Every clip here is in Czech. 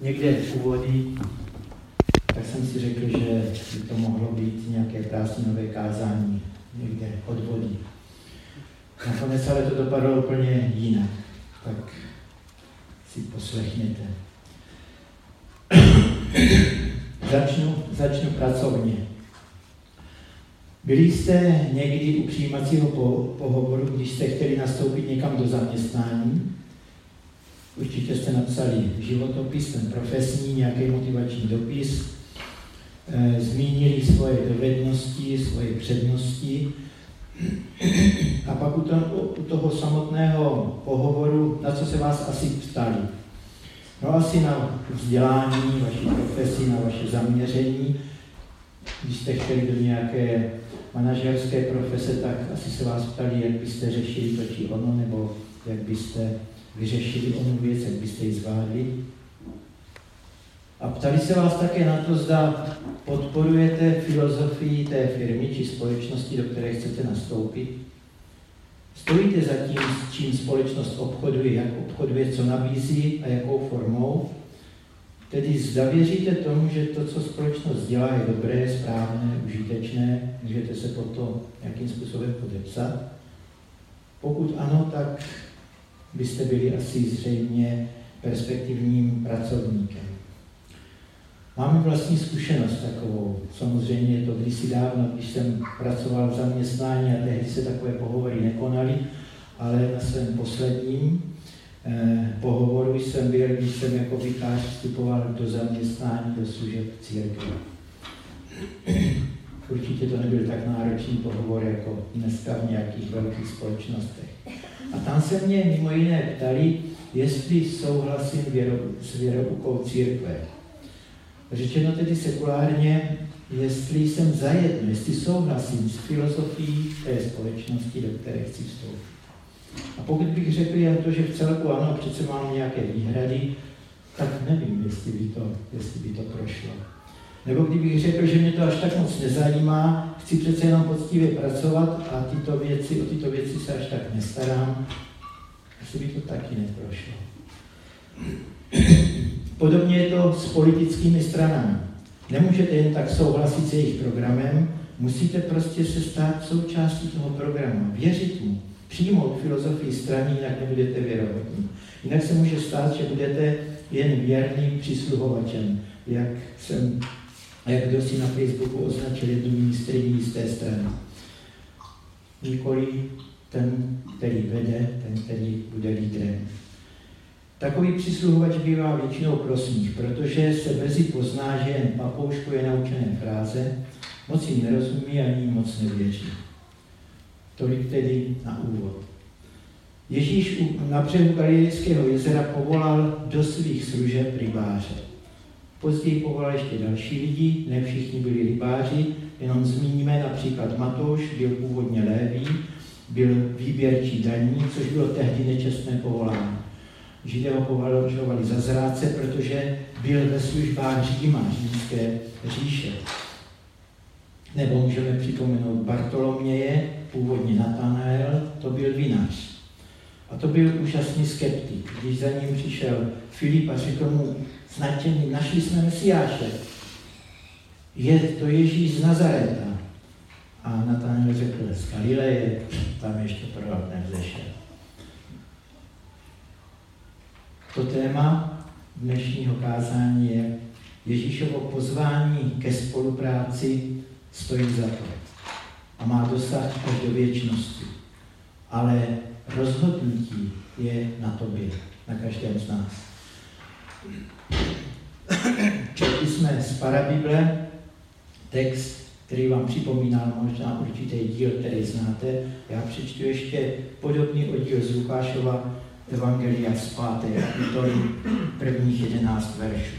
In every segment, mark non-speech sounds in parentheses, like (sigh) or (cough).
někde u vody, tak jsem si řekl, že by to mohlo být nějaké prázdninové kázání někde od vody. Nakonec ale to dopadlo úplně jinak. Tak si poslechněte. (coughs) začnu, začnu pracovně. Byli jste někdy u přijímacího pohovoru, když jste chtěli nastoupit někam do zaměstnání? Určitě jste napsali životopis, ten profesní, nějaký motivační dopis, e, zmínili svoje dovednosti, svoje přednosti (clears throat) a pak u toho, u toho samotného pohovoru, na co se vás asi ptali. No asi na vzdělání, vaší profesi, na vaše zaměření. Když jste chtěli do nějaké manažerské profese, tak asi se vás ptali, jak byste řešili to či ono, nebo jak byste vyřešili onu věc, jak byste ji zvládli. A ptali se vás také na to, zda podporujete filozofii té firmy či společnosti, do které chcete nastoupit. Stojíte za tím, s čím společnost obchoduje, jak obchoduje, co nabízí a jakou formou. Tedy zda věříte tomu, že to, co společnost dělá, je dobré, správné, užitečné, můžete se po to nějakým způsobem podepsat. Pokud ano, tak byste byli asi zřejmě perspektivním pracovníkem. Máme vlastní zkušenost takovou. Samozřejmě je to kdysi dávno, když jsem pracoval v zaměstnání a tehdy se takové pohovory nekonaly, ale na svém posledním eh, pohovoru jsem byl, když jsem jako vikář vstupoval do zaměstnání, do služeb církve. Určitě to nebyl tak náročný pohovor jako dneska v nějakých velkých společnostech. A tam se mě mimo jiné ptali, jestli souhlasím věro, s věroukou církve. Řečeno tedy sekulárně, jestli jsem zajedno, jestli souhlasím s filozofií té společnosti, do které chci vstoupit. A pokud bych řekl jen to, že v celku ano, přece mám nějaké výhrady, tak nevím, jestli by to, jestli by to prošlo. Nebo kdybych řekl, že mě to až tak moc nezajímá, chci přece jenom poctivě pracovat a tyto věci, o tyto věci se až tak nestarám, asi by to taky neprošlo. Podobně je to s politickými stranami. Nemůžete jen tak souhlasit s jejich programem, musíte prostě se stát součástí toho programu, věřit mu, přijmout filozofii strany, jinak nebudete věrohodní. Jinak se může stát, že budete jen věrným přisluhovačem, jak jsem a jak kdo si na Facebooku označil jednu ministriní z té strany. Nikoli ten, který vede, ten, který bude lídrem. Takový přisluhovač bývá většinou prosmích, protože se brzy pozná, že jen papouškuje naučené fráze, moc jim nerozumí ani moc nevěří. Tolik tedy na úvod. Ježíš na břehu Galilejského jezera povolal do svých služeb rybáře. Později povolal ještě další lidi, ne všichni byli rybáři, jenom zmíníme například Matouš, byl původně lévý, byl výběrčí daní, což bylo tehdy nečestné povolání. Židé ho považovali za zrádce, protože byl ve službách Říma, římské říše. Nebo můžeme připomenout Bartoloměje, původně Natanael, to byl vinař. A to byl úžasný skeptik. Když za ním přišel Filip a řekl mu značený, našli jsme Mesiáše. Je to Ježíš z Nazareta. A Natanael řekl, z Galileje, tam ještě prorok nevzešel. To téma dnešního kázání je Ježíšovo pozvání ke spolupráci stojí za to a má dosah až do věčnosti. Ale rozhodnutí je na tobě, na každém z nás. Četli jsme z Parabible text, který vám připomínal možná určitý díl, který znáte. Já přečtu ještě podobný oddíl z Lukášova Evangelia z 5. kapitoly prvních 11 veršů.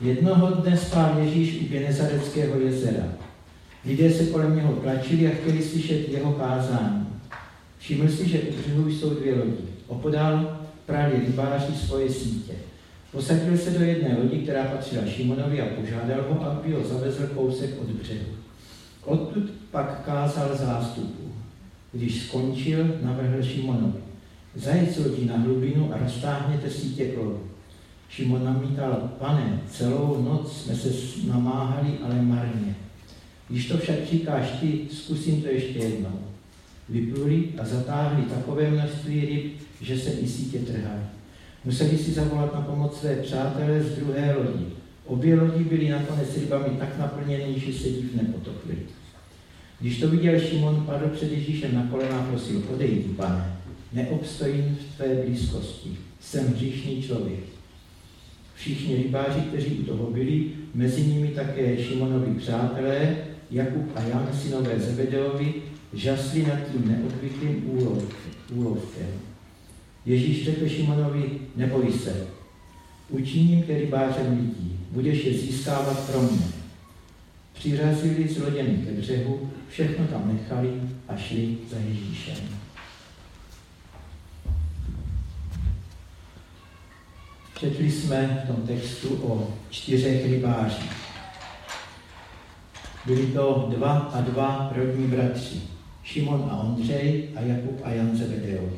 Jednoho dne spál Ježíš u Genezareckého jezera. Lidé se kolem něho tlačili a chtěli slyšet jeho kázání. Všiml si, že u břehu jsou dvě lodi. Opodál prali rybáři svoje sítě. Posadil se do jedné lodi, která patřila Šimonovi a požádal ho, aby ho zavezl kousek od břehu. Odtud pak kázal zástupu. Když skončil, navrhl Šimonovi. Zajec lodí na hlubinu a roztáhněte sítě klodu. Šimon namítal, pane, celou noc jsme se namáhali, ale marně. Když to však říkáš ty, zkusím to ještě jednou. Vypluli a zatáhli takové množství ryb, že se i sítě trhaly. Museli si zavolat na pomoc své přátelé z druhé lodi. Obě lodi byly nakonec rybami tak naplněny, že se div nepotopili. Když to viděl Šimon, padl před Ježíšem na kolena a prosil, odejdi, pane, neobstojím v tvé blízkosti, jsem hříšný člověk. Všichni rybáři, kteří u toho byli, mezi nimi také Šimonovi přátelé, Jakub a Jan, synové Zebedeovi, žasli nad tím neobvyklým úlovkem. Ježíš řekl Šimonovi, neboj se, učiním tě rybářem lidí, budeš je získávat pro mě. Přirazili s loděmi ke břehu, všechno tam nechali a šli za Ježíšem. Četli jsme v tom textu o čtyřech rybářích. Byli to dva a dva rodní bratři, Šimon a Ondřej a Jakub a Jan Zebedeovi.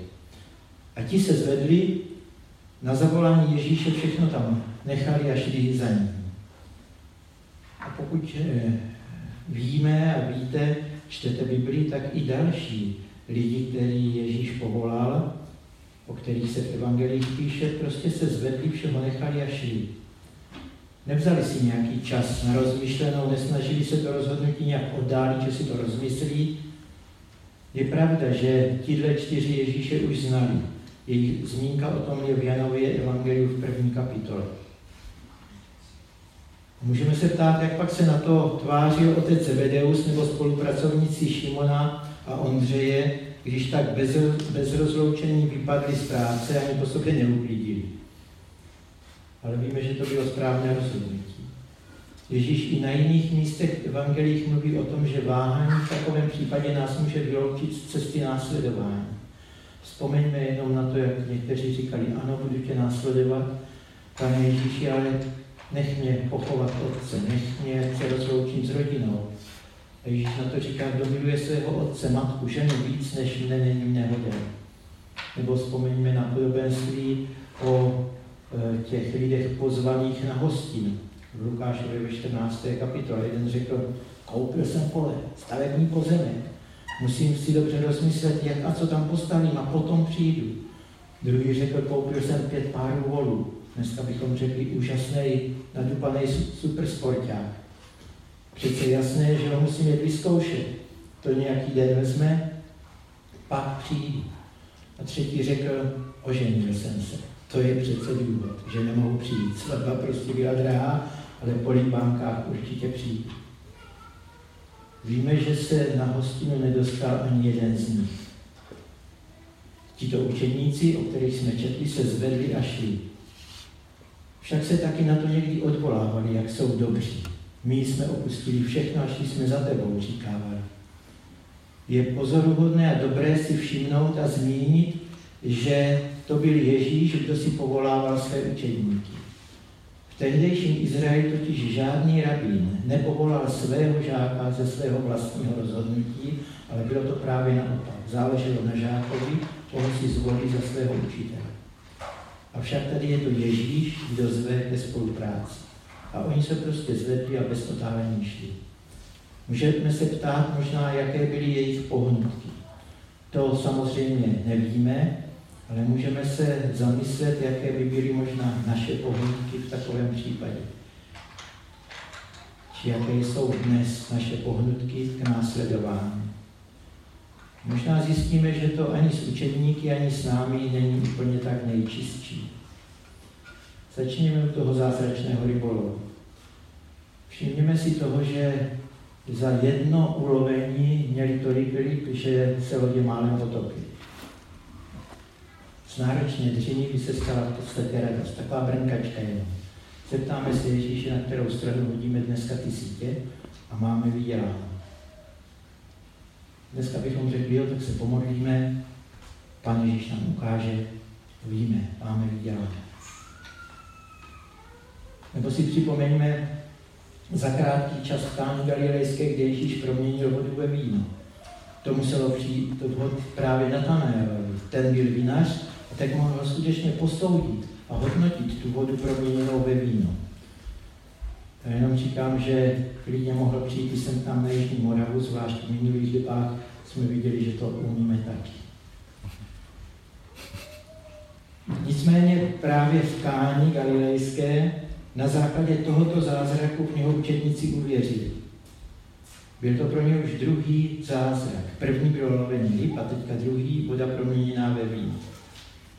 A ti se zvedli, na zavolání Ježíše všechno tam nechali a šli za ním. A pokud eh, víme a víte, čtete Biblii, tak i další lidi, který Ježíš povolal, o kterých se v evangelích píše, prostě se zvedli, všeho nechali a šli. Nevzali si nějaký čas na rozmyšlenou, nesnažili se to rozhodnutí nějak oddálit, že si to rozmyslí. Je pravda, že tihle čtyři Ježíše už znali. Jejich zmínka o tom je v Janově evangeliu v první kapitole. Můžeme se ptát, jak pak se na to tvářil otec Zebedeus nebo spolupracovníci Šimona a Ondřeje, když tak bez, bez rozloučení vypadli z práce a ani po sobě neuklidili. Ale víme, že to bylo správné rozhodnutí. Ježíš i na jiných místech v evangelích mluví o tom, že váhání v takovém případě nás může vyloučit z cesty následování. Vzpomeňme jenom na to, jak někteří říkali, ano, budu tě následovat, pane Ježíši, ale nech mě pochovat otce, nech mě se rozloučit s rodinou. A Ježíš na to říká, kdo miluje svého otce, matku, ženu víc, než mne není mne. Nebo vzpomeňme na podobenství o těch lidech pozvaných na hostinu. V Lukášově ve 14. kapitole jeden řekl, koupil jsem pole, stavební pozemek, musím si dobře rozmyslet, jak a co tam postavím a potom přijdu. Druhý řekl, koupil jsem pět párů volů, dneska bychom řekli úžasný, nadupaný supersporták. Přece jasné, že ho musíme vyzkoušet. To nějaký den vezme, pak přijde. A třetí řekl, oženil jsem se. To je přece důvod, že nemohu přijít. Svatba prostě byla drahá, ale po líbánkách určitě přijde. Víme, že se na hostinu nedostal ani jeden z nich. Tito učedníci, o kterých jsme četli, se zvedli a šli. Však se taky na to někdy odvolávali, jak jsou dobří. My jsme opustili všechno a šli jsme za tebou, říkával. Je pozoruhodné a dobré si všimnout a zmínit, že to byl Ježíš, kdo si povolával své učedníky. V tehdejším Izraeli totiž žádný rabín nepovolal svého žáka ze svého vlastního rozhodnutí, ale bylo to právě naopak. Záleželo na žákovi, koho si zvolí za svého učitele. Avšak tady je to Ježíš, kdo zve ke spolupráci. A oni se prostě zvedli a bez otálení šli. Můžeme se ptát možná, jaké byly jejich pohnutky. To samozřejmě nevíme, ale můžeme se zamyslet, jaké by byly možná naše pohnutky v takovém případě. Či jaké jsou dnes naše pohnutky k následování. Možná zjistíme, že to ani s učedníky, ani s námi není úplně tak nejčistší. Začněme u toho zázračného rybolovu. Všimněme si toho, že za jedno ulovení měli tolik ryb, že se lodě málem potopily. Náročné dřiny by se stala v podstatě radost, taková brnkačka jenom. Zeptáme se Ježíše, na kterou stranu hodíme dneska ty sítě a máme vyděláno. Dneska bychom řekli, jo, tak se pomodlíme, Pán Ježíš nám ukáže, víme, máme vyděláno. Nebo si připomeňme za krátký čas v Kánu Galilejské, kde Ježíš proměnil vodu ve víno. To muselo přijít to vhod právě Natanaelovi. Ten byl vinař A tak mohl skutečně posoudit a hodnotit tu vodu proměněnou ve víno. Já jenom říkám, že klidně mohl přijít jsem tam na Jižní Moravu, zvlášť v minulých dobách jsme viděli, že to umíme taky. Nicméně právě v Káni galilejské na základě tohoto zázraku v něho učedníci uvěřili. Byl to pro ně už druhý zázrak. První bylo lovení ryb a teďka druhý voda proměněná ve víno.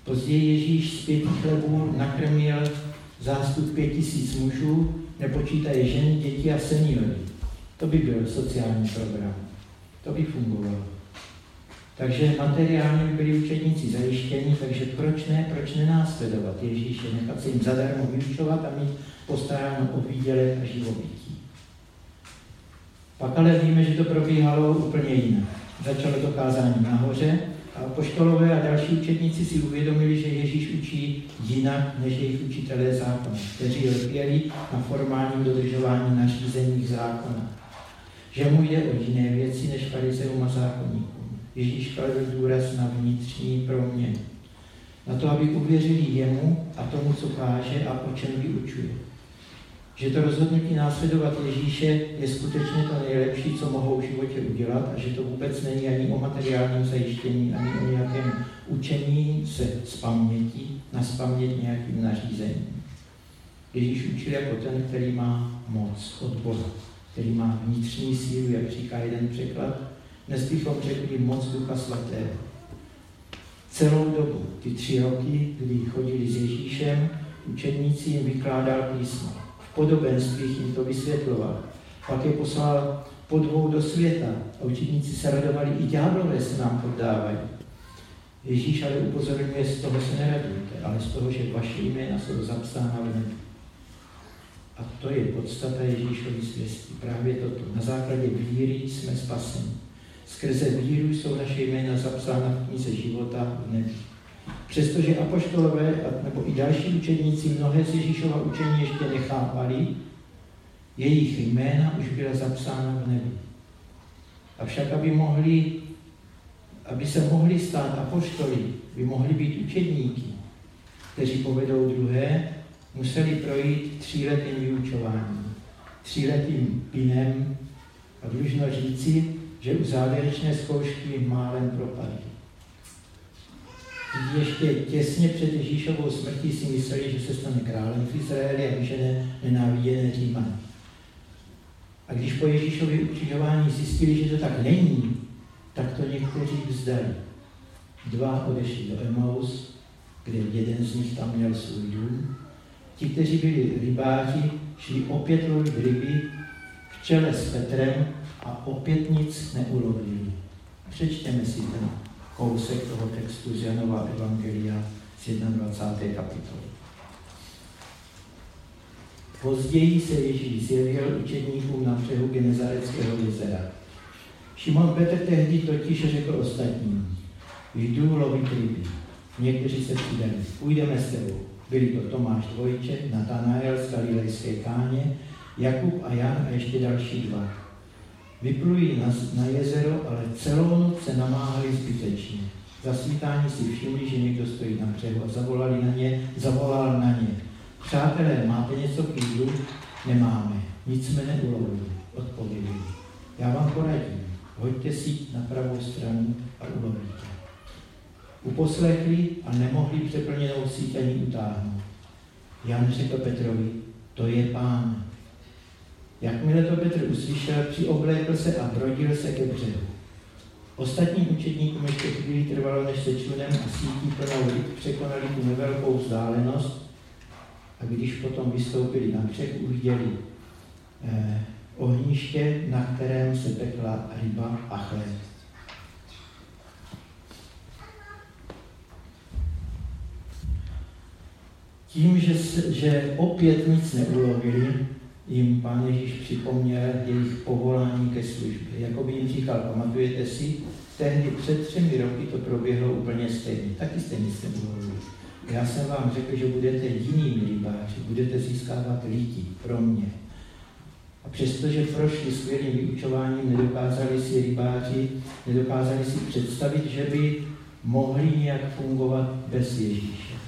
Později Ježíš z pěti chlebů nakrmil zástup pět tisíc mužů, nepočítaje ženy, děti a seniory. To by byl sociální program. To by fungovalo. Takže materiálně by byli učedníci zajištěni, takže proč ne, proč nenásledovat Ježíše, nechat se jim zadarmo vyučovat a mít postaráno o výdělek a živobytí. Pak ale víme, že to probíhalo úplně jinak. Začalo to kázání nahoře poštolové a další učedníci si uvědomili, že Ježíš učí jinak než jejich učitelé zákona, kteří lpěli na formálním dodržování nařízení zákona. Že mu jde o jiné věci než farizeum a zákonníkům. Ježíš kladl důraz na vnitřní proměnu. Na to, aby uvěřili jemu a tomu, co káže a o čem vyučuje že to rozhodnutí následovat Ježíše je skutečně to nejlepší, co mohou v životě udělat a že to vůbec není ani o materiálním zajištění, ani o nějakém učení se z paměti, na spaměť nějakým nařízením. Ježíš učil jako ten, který má moc od Boha, který má vnitřní sílu, jak říká jeden překlad. Dnes bychom řekli moc Ducha Svatého. Celou dobu, ty tři roky, kdy chodili s Ježíšem, učedníci jim vykládal písmo podobenstvích jim to vysvětloval. Pak je poslal po dvou do světa a učitníci se radovali, i ďáblové se nám poddávají. Ježíš ale upozorňuje, z toho se neradujte, ale z toho, že vaše jména jsou zapsána v nebi. A to je podstata Ježíšovy svěstí. Právě toto. Na základě víry jsme spaseni. Skrze víru jsou naše jména zapsána v knize života v nebi. Přestože apoštolové nebo i další učeníci mnohé z Ježíšova učení ještě nechápali, jejich jména už byla zapsána v nebi. Avšak, aby, mohli, aby se mohli stát apoštoly, by mohli být učedníky, kteří povedou druhé, museli projít tříletým vyučováním, tříletým pinem a dlužno říci, že u závěrečné zkoušky málem propadli ještě těsně před Ježíšovou smrtí si mysleli, že se stane králem v Izraeli a vyžene nenáviděné Římany. A když po Ježíšově ukřižování zjistili, že to tak není, tak to někteří vzdali. Dva odešli do Emaus, kde jeden z nich tam měl svůj dům. Ti, kteří byli rybáři, šli opět lovit ryby v čele s Petrem a opět nic neulovili. Přečtěme si ten kousek toho textu z Janova Evangelia z 21. kapitoly. Později se Ježíš zjevil učedníkům na břehu Genezareckého jezera. Šimon Petr tehdy totiž řekl ostatním, jdu lovit ryby. Někteří se přidali, půjdeme s tebou. Byli to Tomáš Dvojče, Natanael z Galilejské káně, Jakub a Jan a ještě další dva. Vyplují na, na jezero, ale celou noc se namáhali zbytečně. Za svítání si všimli, že někdo stojí na břehu a zavolali na ně, zavolal na ně. Přátelé, máte něco k jídlu? Nemáme. Nic jsme neulovili. Odpověděli. Já vám poradím. Hoďte si na pravou stranu a ulovíte. Uposlechli a nemohli přeplněnou síť ani utáhnout. Jan řekl Petrovi, to je pán. Jakmile to Petr uslyšel, přioblékl se a brodil se ke břehu. Ostatním učedníkům ještě chvíli trvalo, než se člunem a sítí plnou ryb překonali tu nevelkou vzdálenost a když potom vystoupili na břeh, uviděli eh, ohniště, na kterém se pekla ryba a chléb. Tím, že, že opět nic neulovili, jim Pán Ježíš připomněl jejich povolání ke službě. Jako by jim říkal, pamatujete si, tehdy před třemi roky to proběhlo úplně stejně. Taky jste nic nemluvili. Já jsem vám řekl, že budete jinými rybáři, budete získávat lidi pro mě. A přestože prošli skvělým vyučováním, nedokázali si rybáři, nedokázali si představit, že by mohli nějak fungovat bez Ježíše.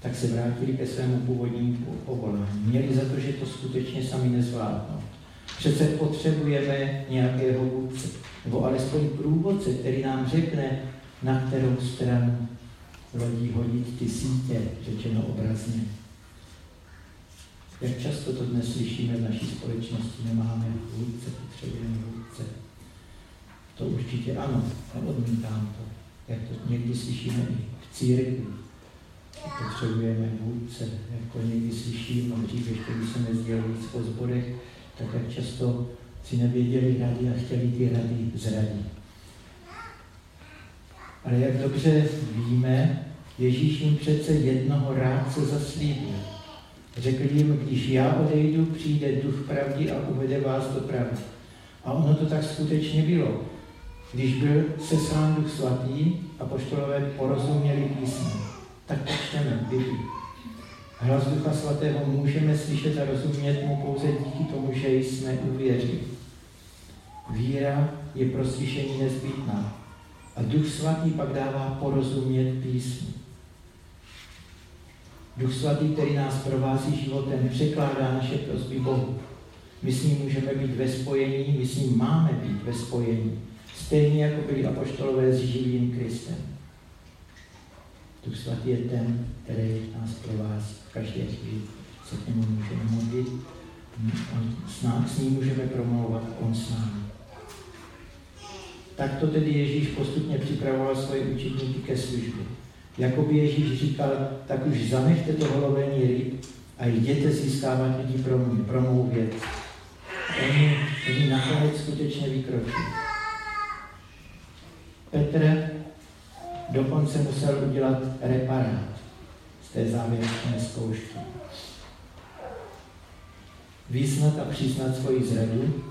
Tak se vrátili ke svému původnímu povolání. Měli za to, že to skutečně sami nezvládnou. Přece potřebujeme nějakého vůdce, nebo alespoň průvodce, který nám řekne, na kterou stranu lodí hodit ty sítě, řečeno obrazně. Jak často to dnes slyšíme v naší společnosti, nemáme vůdce, potřebujeme vůdce. To určitě ano, neodmítám to. Jak to někdy slyšíme i v církvi. Potřebujeme vůdce, jak to někdy slyším, a dřív ještě, když jsem jezdil víc po zborech, tak jak často si nevěděli rady a chtěli ty rady zradit. Ale jak dobře víme, Ježíš jim přece jednoho rádce zaslíbil. Řekl jim, když já odejdu, přijde duch pravdy a uvede vás do pravdy. A ono to tak skutečně bylo. Když byl seslán duch svatý a poštolové porozuměli písmu, tak počteme Bibli. Hlas Ducha Svatého můžeme slyšet a rozumět mu pouze díky tomu, že jsme uvěřili. Víra je pro slyšení nezbytná. A Duch Svatý pak dává porozumět písmu. Duch Svatý, který nás provází životem, překládá naše prosby Bohu. My s ním můžeme být ve spojení, my s ním máme být ve spojení. Stejně jako byli apoštolové s živým Kristem. Duch Svatý je ten, který nás provází v každé chvíli. Se k němu můžeme modlit, on s, námi, s ním můžeme promlouvat, on s námi. Tak to tedy Ježíš postupně připravoval svoje učitníky ke službě. Jako by Ježíš říkal, tak už zanechte to holovení ryb a jděte získávat lidi pro mě, pro mou věc. Oni, oni nakonec skutečně vykročí. Petr dokonce musel udělat reparát z té závěrečné zkoušky. Vyznat a přiznat svoji zradu,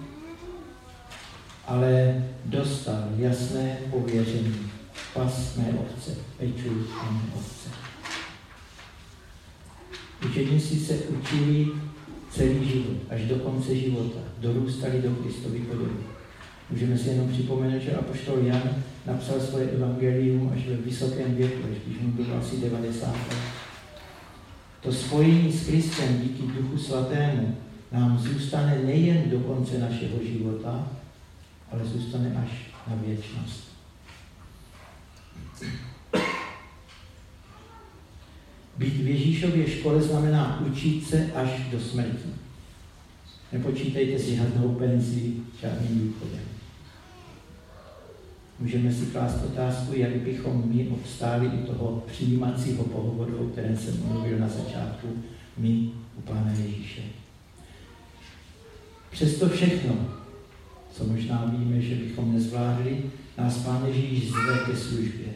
ale dostal jasné pověření. Pas mé ovce, pečuj mé ovce. Učedníci se učili celý život, až do konce života, dorůstali do Kristovy podoby. Můžeme si jenom připomenout, že apoštol Jan napsal svoje evangelium až ve vysokém věku, až když mu bylo asi 90 let. To spojení s Kristem díky Duchu Svatému nám zůstane nejen do konce našeho života, ale zůstane až na věčnost. Být v Ježíšově škole znamená učit se až do smrti. Nepočítejte si žádnou penzí, žádným důchodem. Můžeme si klást otázku, jak bychom my obstáli i toho přijímacího pohovoru, o kterém jsem mluvil na začátku, my u Pána Ježíše. Přesto všechno, co možná víme, že bychom nezvládli, nás Pán Ježíš zve ke službě.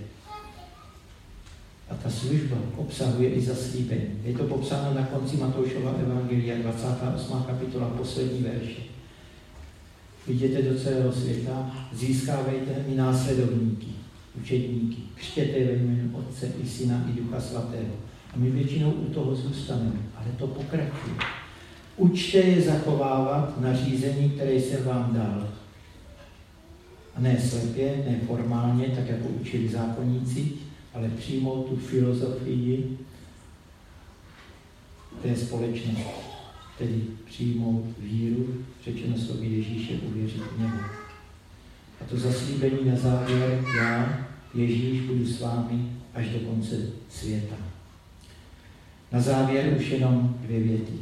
A ta služba obsahuje i zaslíbení. Je to popsáno na konci Matoušova Evangelia, 28. kapitola, poslední verše. Vidíte do celého světa, získávejte mi následovníky, učedníky, křtěte ve jménu Otce i Syna i Ducha Svatého. A my většinou u toho zůstaneme, ale to pokračuje. Učte je zachovávat nařízení, které jsem vám dal. A ne slepě, ne formálně, tak jako učili zákonníci, ale přijmout tu filozofii té společnosti tedy přijmout víru, řečeno slovy Ježíše, v něho. A to zaslíbení na závěr, já, Ježíš, budu s vámi až do konce světa. Na závěr už jenom dvě věty.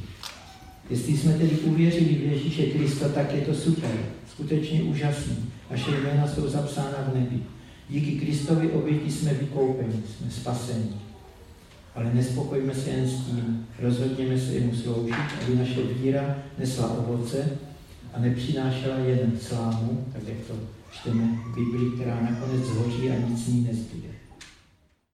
Jestli jsme tedy uvěřili v Ježíše Krista, tak je to super, skutečně úžasný. Naše jména jsou zapsána v nebi. Díky Kristovi oběti jsme vykoupeni, jsme spaseni. Ale nespokojíme se jen s tím, rozhodněme se jemu sloužit, aby naše víra nesla ovoce a nepřinášela jen slámu, tak jak to čteme v Biblii, která nakonec zhoří a nic ní nezbyde.